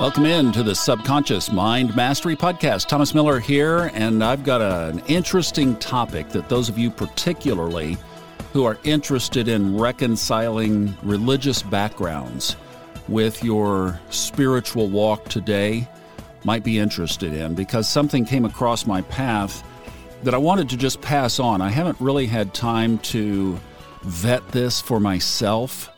Welcome in to the Subconscious Mind Mastery Podcast. Thomas Miller here, and I've got a, an interesting topic that those of you, particularly who are interested in reconciling religious backgrounds with your spiritual walk today, might be interested in because something came across my path that I wanted to just pass on. I haven't really had time to vet this for myself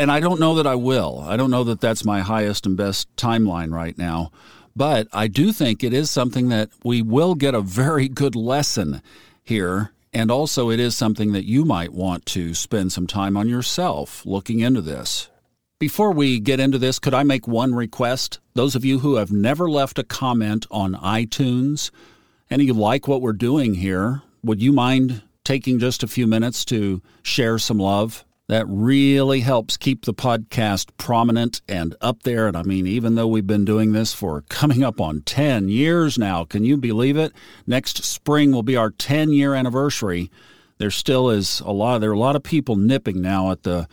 and I don't know that I will. I don't know that that's my highest and best timeline right now. But I do think it is something that we will get a very good lesson here. And also, it is something that you might want to spend some time on yourself looking into this. Before we get into this, could I make one request? Those of you who have never left a comment on iTunes and you like what we're doing here, would you mind taking just a few minutes to share some love? That really helps keep the podcast prominent and up there. And I mean, even though we've been doing this for coming up on 10 years now, can you believe it? Next spring will be our 10 year anniversary. There still is a lot, there are a lot of people nipping now at the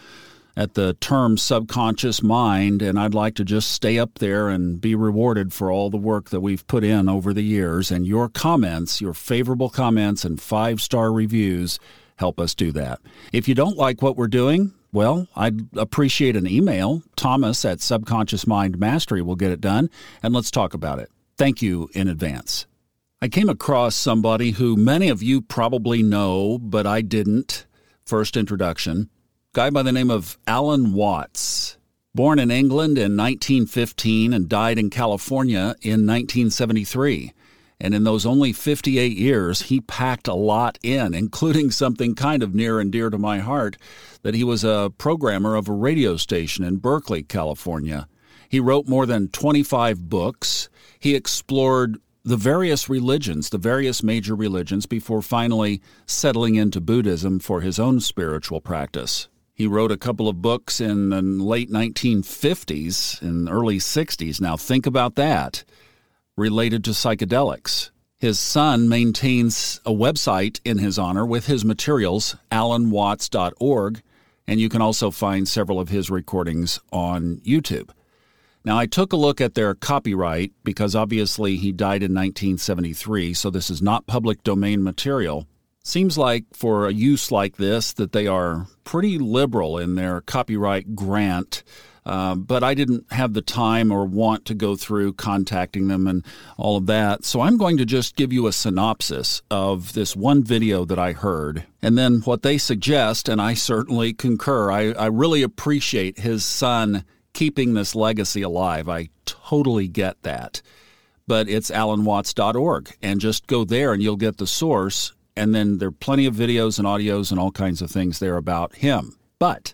at the term subconscious mind, and I'd like to just stay up there and be rewarded for all the work that we've put in over the years. And your comments, your favorable comments, and five star reviews help us do that. If you don't like what we're doing, well, I'd appreciate an email. Thomas at Subconscious Mind Mastery will get it done, and let's talk about it. Thank you in advance. I came across somebody who many of you probably know, but I didn't. First introduction. Guy by the name of Alan Watts. Born in England in 1915 and died in California in 1973. And in those only 58 years, he packed a lot in, including something kind of near and dear to my heart that he was a programmer of a radio station in Berkeley, California. He wrote more than 25 books. He explored the various religions, the various major religions, before finally settling into Buddhism for his own spiritual practice. He wrote a couple of books in the late 1950s and early 60s. Now, think about that related to psychedelics. His son maintains a website in his honor with his materials, alanwatts.org, and you can also find several of his recordings on YouTube. Now, I took a look at their copyright because obviously he died in 1973, so this is not public domain material. Seems like for a use like this that they are pretty liberal in their copyright grant uh, but I didn't have the time or want to go through contacting them and all of that. So I'm going to just give you a synopsis of this one video that I heard and then what they suggest. And I certainly concur. I, I really appreciate his son keeping this legacy alive. I totally get that. But it's alanwatts.org and just go there and you'll get the source. And then there are plenty of videos and audios and all kinds of things there about him. But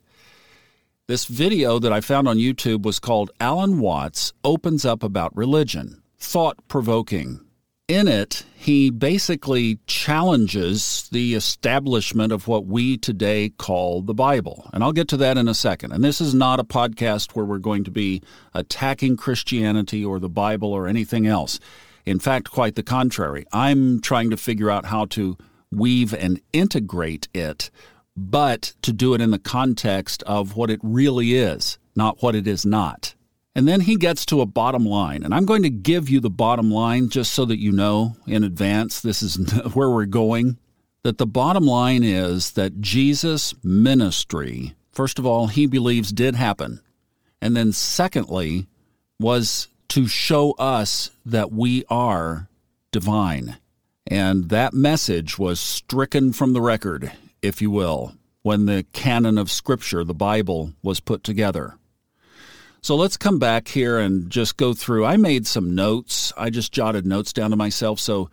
this video that I found on YouTube was called Alan Watts Opens Up About Religion. Thought provoking. In it, he basically challenges the establishment of what we today call the Bible. And I'll get to that in a second. And this is not a podcast where we're going to be attacking Christianity or the Bible or anything else. In fact, quite the contrary. I'm trying to figure out how to weave and integrate it but to do it in the context of what it really is, not what it is not. And then he gets to a bottom line. And I'm going to give you the bottom line just so that you know in advance this is where we're going. That the bottom line is that Jesus' ministry, first of all, he believes did happen. And then secondly, was to show us that we are divine. And that message was stricken from the record if you will, when the canon of Scripture, the Bible, was put together. So let's come back here and just go through. I made some notes. I just jotted notes down to myself, so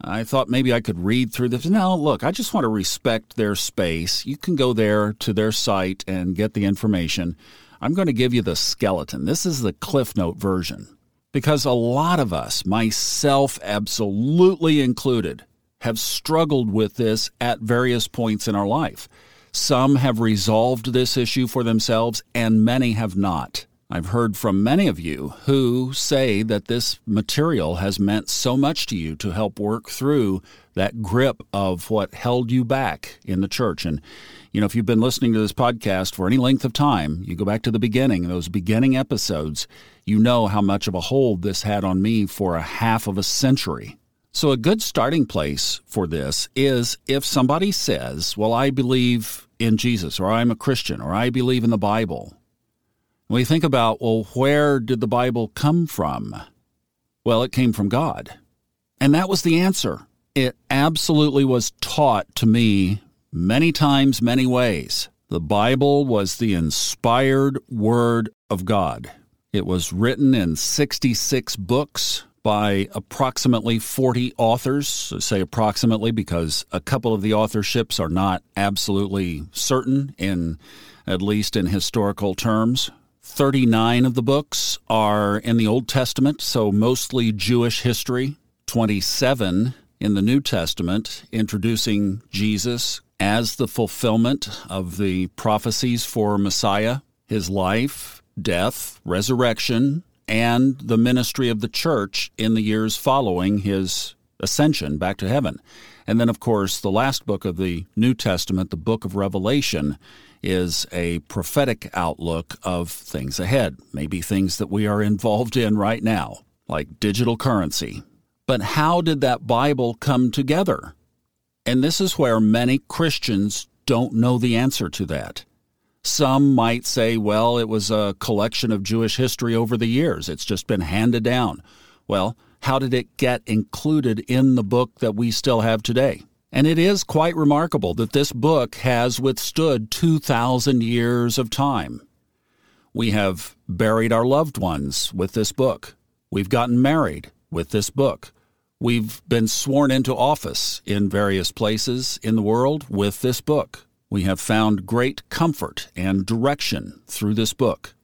I thought maybe I could read through this. Now, look, I just want to respect their space. You can go there to their site and get the information. I'm going to give you the skeleton. This is the Cliff Note version. Because a lot of us, myself absolutely included, have struggled with this at various points in our life. Some have resolved this issue for themselves, and many have not. I've heard from many of you who say that this material has meant so much to you to help work through that grip of what held you back in the church. And, you know, if you've been listening to this podcast for any length of time, you go back to the beginning, those beginning episodes, you know how much of a hold this had on me for a half of a century. So, a good starting place for this is if somebody says, Well, I believe in Jesus, or I'm a Christian, or I believe in the Bible we think about, well, where did the Bible come from? Well, it came from God. And that was the answer. It absolutely was taught to me many times, many ways. The Bible was the inspired Word of God. It was written in 66 books by approximately 40 authors. Say approximately because a couple of the authorships are not absolutely certain in at least in historical terms. 39 of the books are in the Old Testament, so mostly Jewish history. 27 in the New Testament, introducing Jesus as the fulfillment of the prophecies for Messiah, his life, death, resurrection, and the ministry of the church in the years following his ascension back to heaven. And then, of course, the last book of the New Testament, the book of Revelation, is a prophetic outlook of things ahead, maybe things that we are involved in right now, like digital currency. But how did that Bible come together? And this is where many Christians don't know the answer to that. Some might say, well, it was a collection of Jewish history over the years. It's just been handed down. Well, how did it get included in the book that we still have today? And it is quite remarkable that this book has withstood 2,000 years of time. We have buried our loved ones with this book. We've gotten married with this book. We've been sworn into office in various places in the world with this book. We have found great comfort and direction through this book.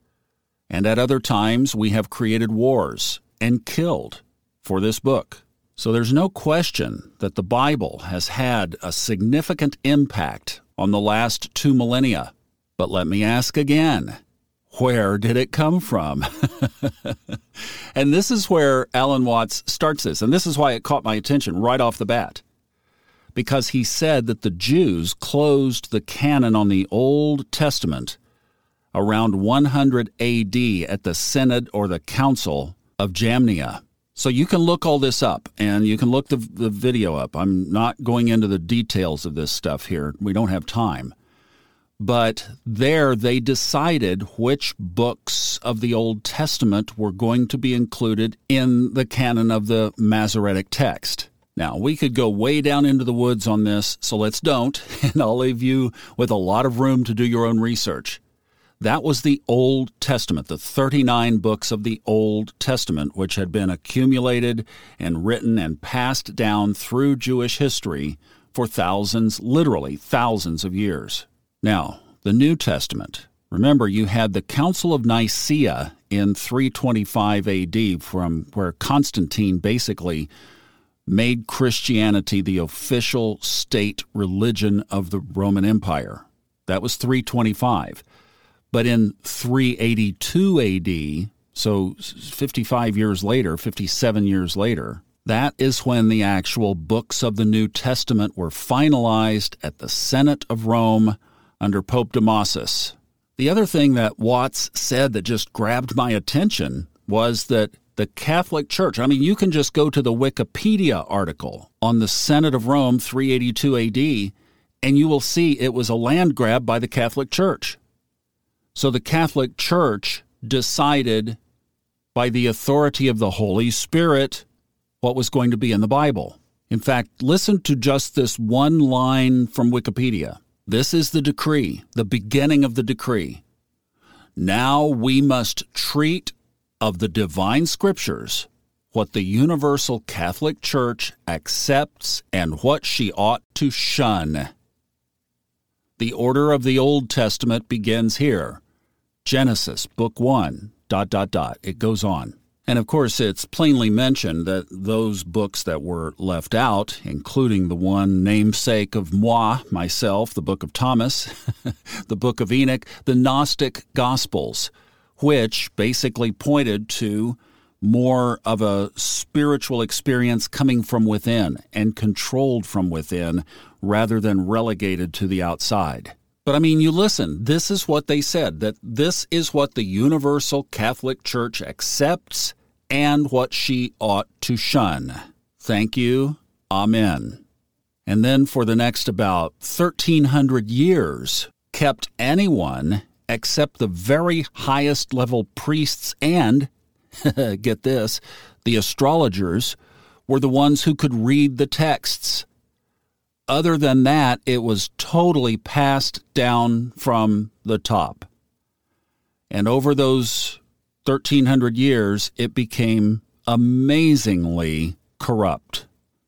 And at other times, we have created wars and killed for this book. So there's no question that the Bible has had a significant impact on the last two millennia. But let me ask again where did it come from? and this is where Alan Watts starts this, and this is why it caught my attention right off the bat. Because he said that the Jews closed the canon on the Old Testament around 100 AD at the Synod or the Council of Jamnia. So you can look all this up and you can look the, the video up. I'm not going into the details of this stuff here. We don't have time. But there they decided which books of the Old Testament were going to be included in the canon of the Masoretic text. Now, we could go way down into the woods on this, so let's don't, and I'll leave you with a lot of room to do your own research. That was the Old Testament, the 39 books of the Old Testament, which had been accumulated and written and passed down through Jewish history for thousands, literally thousands of years. Now, the New Testament. Remember, you had the Council of Nicaea in 325 AD, from where Constantine basically made Christianity the official state religion of the Roman Empire. That was 325. But in 382 AD, so 55 years later, 57 years later, that is when the actual books of the New Testament were finalized at the Synod of Rome under Pope Damasus. The other thing that Watts said that just grabbed my attention was that the Catholic Church, I mean, you can just go to the Wikipedia article on the Synod of Rome 382 AD, and you will see it was a land grab by the Catholic Church. So the Catholic Church decided by the authority of the Holy Spirit what was going to be in the Bible. In fact, listen to just this one line from Wikipedia. This is the decree, the beginning of the decree. Now we must treat of the divine scriptures what the universal Catholic Church accepts and what she ought to shun. The order of the Old Testament begins here Genesis, book one, dot, dot, dot. It goes on. And of course, it's plainly mentioned that those books that were left out, including the one namesake of moi, myself, the book of Thomas, the book of Enoch, the Gnostic Gospels, which basically pointed to more of a spiritual experience coming from within and controlled from within rather than relegated to the outside. But I mean, you listen, this is what they said that this is what the Universal Catholic Church accepts and what she ought to shun. Thank you. Amen. And then for the next about 1300 years, kept anyone except the very highest level priests and get this, the astrologers were the ones who could read the texts. Other than that, it was totally passed down from the top. And over those 1300 years, it became amazingly corrupt.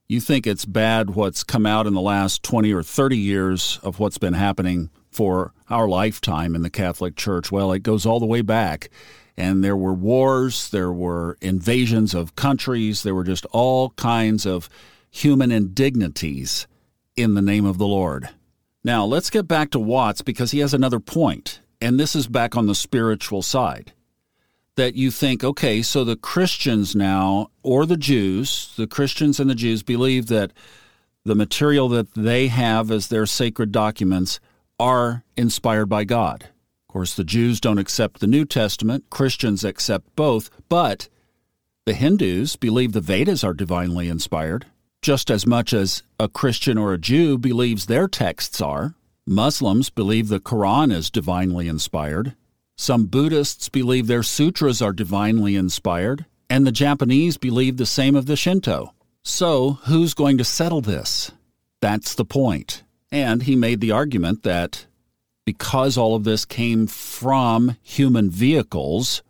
You think it's bad what's come out in the last 20 or 30 years of what's been happening for our lifetime in the Catholic Church. Well, it goes all the way back and there were wars, there were invasions of countries, there were just all kinds of human indignities in the name of the Lord. Now, let's get back to Watts because he has another point, and this is back on the spiritual side. That you think, okay, so the Christians now, or the Jews, the Christians and the Jews believe that the material that they have as their sacred documents are inspired by God Of course, the Jews don't accept the New Testament, Christians accept both, but the Hindus believe the Vedas are divinely inspired, just as much as a Christian or a Jew believes their texts are. Muslims believe the Quran is divinely inspired. Some Buddhists believe their sutras are divinely inspired, and the Japanese believe the same of the Shinto. So, who's going to settle this? That's the point. And he made the argument that because all of this came from human vehicles,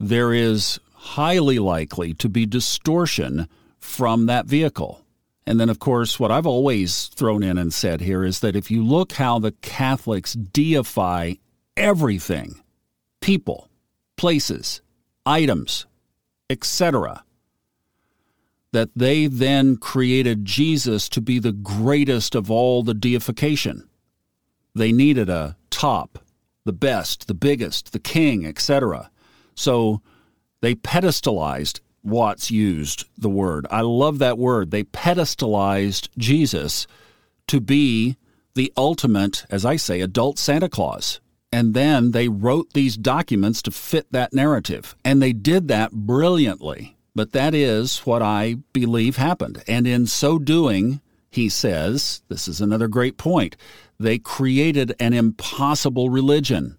there is highly likely to be distortion from that vehicle. And then, of course, what I've always thrown in and said here is that if you look how the Catholics deify everything people, places, items, etc., that they then created Jesus to be the greatest of all the deification. They needed a top, the best, the biggest, the king, etc. So they pedestalized Watts used the word. I love that word. They pedestalized Jesus to be the ultimate, as I say, adult Santa Claus. And then they wrote these documents to fit that narrative. And they did that brilliantly. But that is what I believe happened. And in so doing, he says, this is another great point, they created an impossible religion.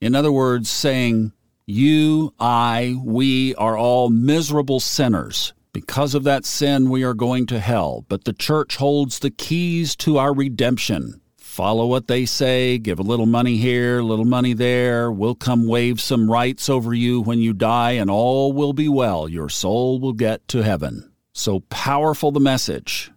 In other words, saying, You, I, we are all miserable sinners. Because of that sin, we are going to hell, but the church holds the keys to our redemption. Follow what they say, give a little money here, a little money there. We'll come wave some rites over you when you die, and all will be well. Your soul will get to heaven. So powerful the message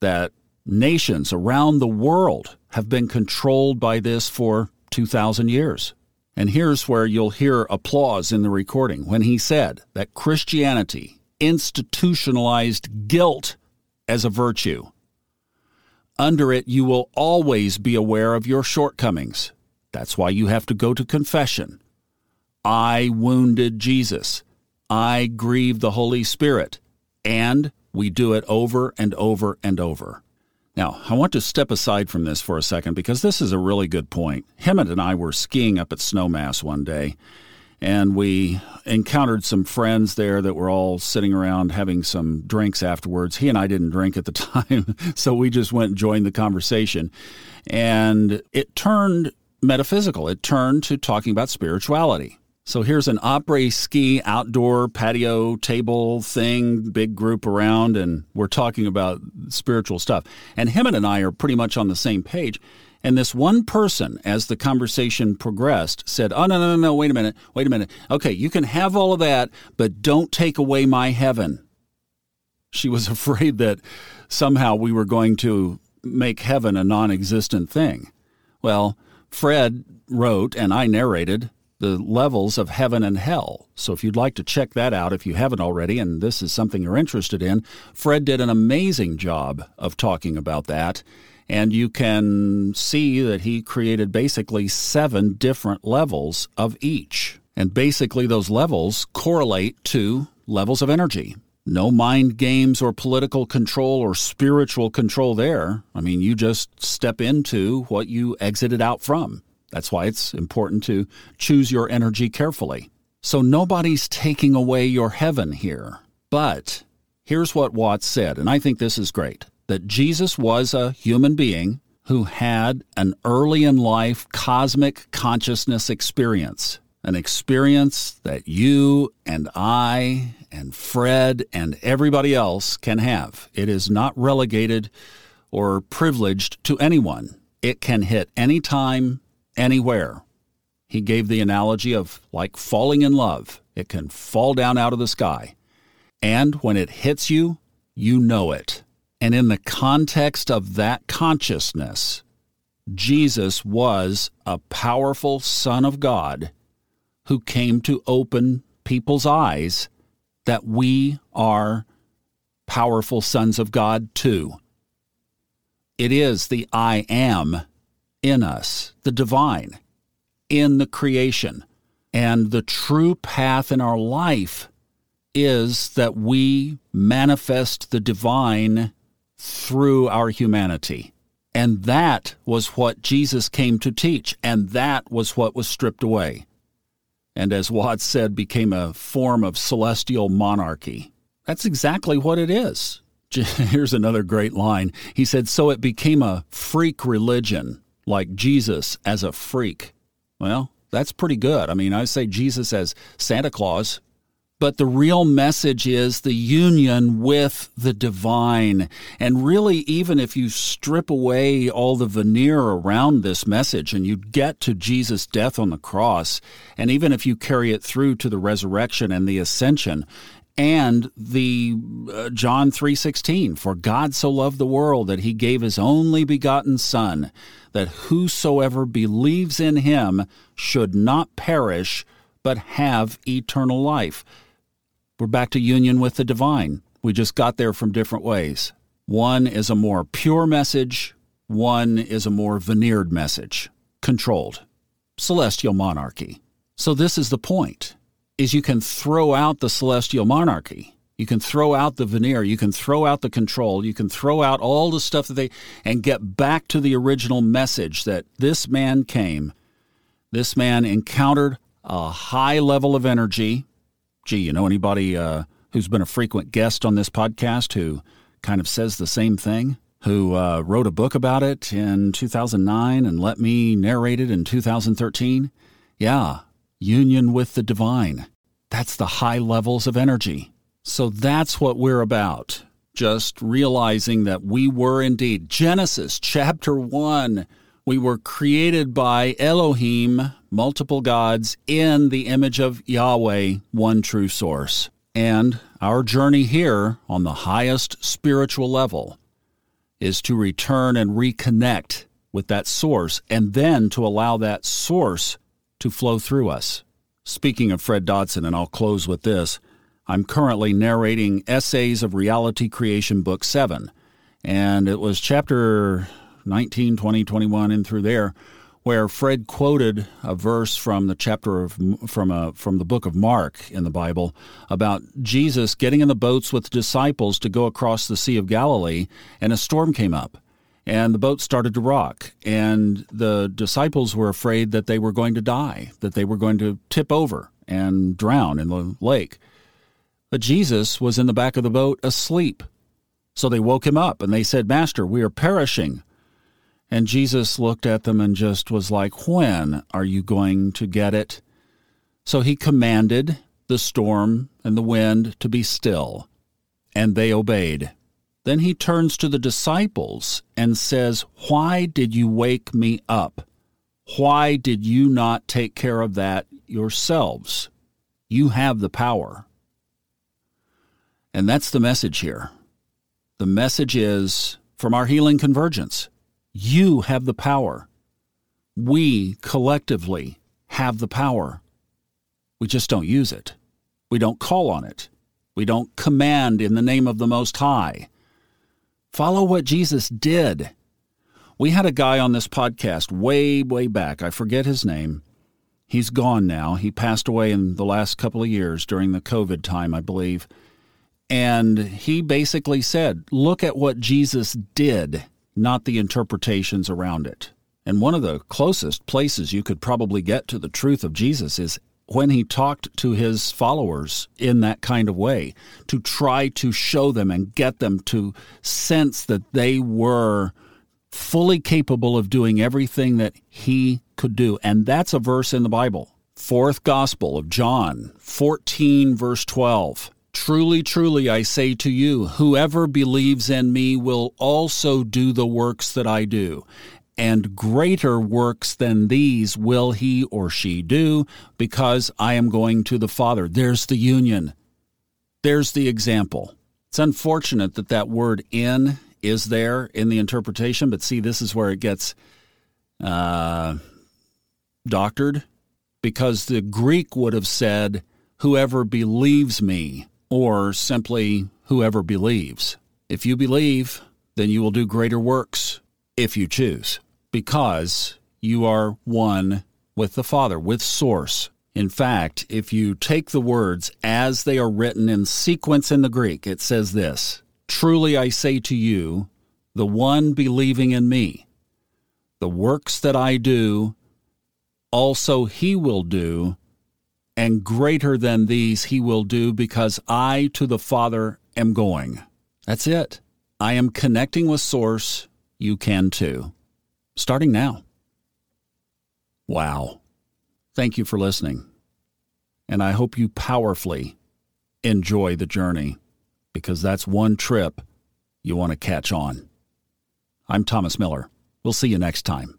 that nations around the world have been controlled by this for 2,000 years. And here's where you'll hear applause in the recording when he said that Christianity institutionalized guilt as a virtue. Under it, you will always be aware of your shortcomings. That's why you have to go to confession. I wounded Jesus. I grieved the Holy Spirit. And we do it over and over and over. Now, I want to step aside from this for a second because this is a really good point. Hemet and I were skiing up at Snowmass one day, and we encountered some friends there that were all sitting around having some drinks afterwards. He and I didn't drink at the time, so we just went and joined the conversation. And it turned metaphysical, it turned to talking about spirituality. So here's an après ski outdoor patio table thing, big group around, and we're talking about spiritual stuff. And Hemet and I are pretty much on the same page. And this one person, as the conversation progressed, said, Oh, no, no, no, no, wait a minute, wait a minute. Okay, you can have all of that, but don't take away my heaven. She was afraid that somehow we were going to make heaven a non existent thing. Well, Fred wrote, and I narrated the levels of heaven and hell. So if you'd like to check that out, if you haven't already, and this is something you're interested in, Fred did an amazing job of talking about that. And you can see that he created basically seven different levels of each. And basically, those levels correlate to levels of energy. No mind games or political control or spiritual control there. I mean, you just step into what you exited out from. That's why it's important to choose your energy carefully. So nobody's taking away your heaven here. But here's what Watts said, and I think this is great that Jesus was a human being who had an early in life cosmic consciousness experience an experience that you and I and Fred and everybody else can have. It is not relegated or privileged to anyone. It can hit anytime, anywhere. He gave the analogy of like falling in love. It can fall down out of the sky. And when it hits you, you know it. And in the context of that consciousness, Jesus was a powerful Son of God who came to open people's eyes that we are powerful sons of God too. It is the I am in us, the divine, in the creation. And the true path in our life is that we manifest the divine through our humanity. And that was what Jesus came to teach, and that was what was stripped away and as Watts said, became a form of celestial monarchy. That's exactly what it is. Here's another great line. He said, So it became a freak religion, like Jesus as a freak. Well, that's pretty good. I mean, I say Jesus as Santa Claus but the real message is the union with the divine. And really, even if you strip away all the veneer around this message and you get to Jesus' death on the cross, and even if you carry it through to the resurrection and the ascension, and the uh, John 3:16 for God so loved the world that he gave his only begotten son that whosoever believes in him should not perish but have eternal life we're back to union with the divine. We just got there from different ways. One is a more pure message, one is a more veneered message, controlled. Celestial monarchy. So this is the point. Is you can throw out the celestial monarchy. You can throw out the veneer, you can throw out the control, you can throw out all the stuff that they and get back to the original message that this man came. This man encountered a high level of energy gee, you know anybody uh, who's been a frequent guest on this podcast who kind of says the same thing? Who uh, wrote a book about it in 2009 and let me narrate it in 2013? Yeah, union with the divine. That's the high levels of energy. So that's what we're about. Just realizing that we were indeed. Genesis chapter 1 we were created by Elohim, multiple gods, in the image of Yahweh, one true source. And our journey here on the highest spiritual level is to return and reconnect with that source and then to allow that source to flow through us. Speaking of Fred Dodson, and I'll close with this, I'm currently narrating Essays of Reality Creation, Book 7. And it was chapter 19, 20, 21, and through there, where Fred quoted a verse from the chapter of from a from the book of Mark in the Bible about Jesus getting in the boats with the disciples to go across the Sea of Galilee, and a storm came up. And the boat started to rock, and the disciples were afraid that they were going to die, that they were going to tip over and drown in the lake. But Jesus was in the back of the boat asleep. So they woke him up and they said, Master, we are perishing. And Jesus looked at them and just was like, When are you going to get it? So he commanded the storm and the wind to be still, and they obeyed. Then he turns to the disciples and says, Why did you wake me up? Why did you not take care of that yourselves? You have the power. And that's the message here. The message is from our healing convergence you have the power. We collectively have the power. We just don't use it. We don't call on it. We don't command in the name of the Most High. Follow what Jesus did. We had a guy on this podcast way, way back. I forget his name. He's gone now. He passed away in the last couple of years during the COVID time, I believe. And he basically said, look at what Jesus did, not the interpretations around it. And one of the closest places you could probably get to the truth of Jesus is when he talked to his followers in that kind of way, to try to show them and get them to sense that they were fully capable of doing everything that he could do. And that's a verse in the Bible. Fourth Gospel of John 14, verse 12. Truly, truly, I say to you, whoever believes in me will also do the works that I do. And greater works than these will he or she do, because I am going to the Father. There's the union. There's the example. It's unfortunate that that word in is there in the interpretation, but see, this is where it gets uh, doctored, because the Greek would have said, whoever believes me, or simply whoever believes. If you believe, then you will do greater works if you choose, because you are one with the Father, with Source. In fact, if you take the words as they are written in sequence in the Greek, it says this Truly I say to you, the one believing in me, the works that I do, also he will do, and greater than these he will do, because I to the Father am going. That's it. I am connecting with Source. You can too. Starting now. Wow. Thank you for listening. And I hope you powerfully enjoy the journey because that's one trip you want to catch on. I'm Thomas Miller. We'll see you next time.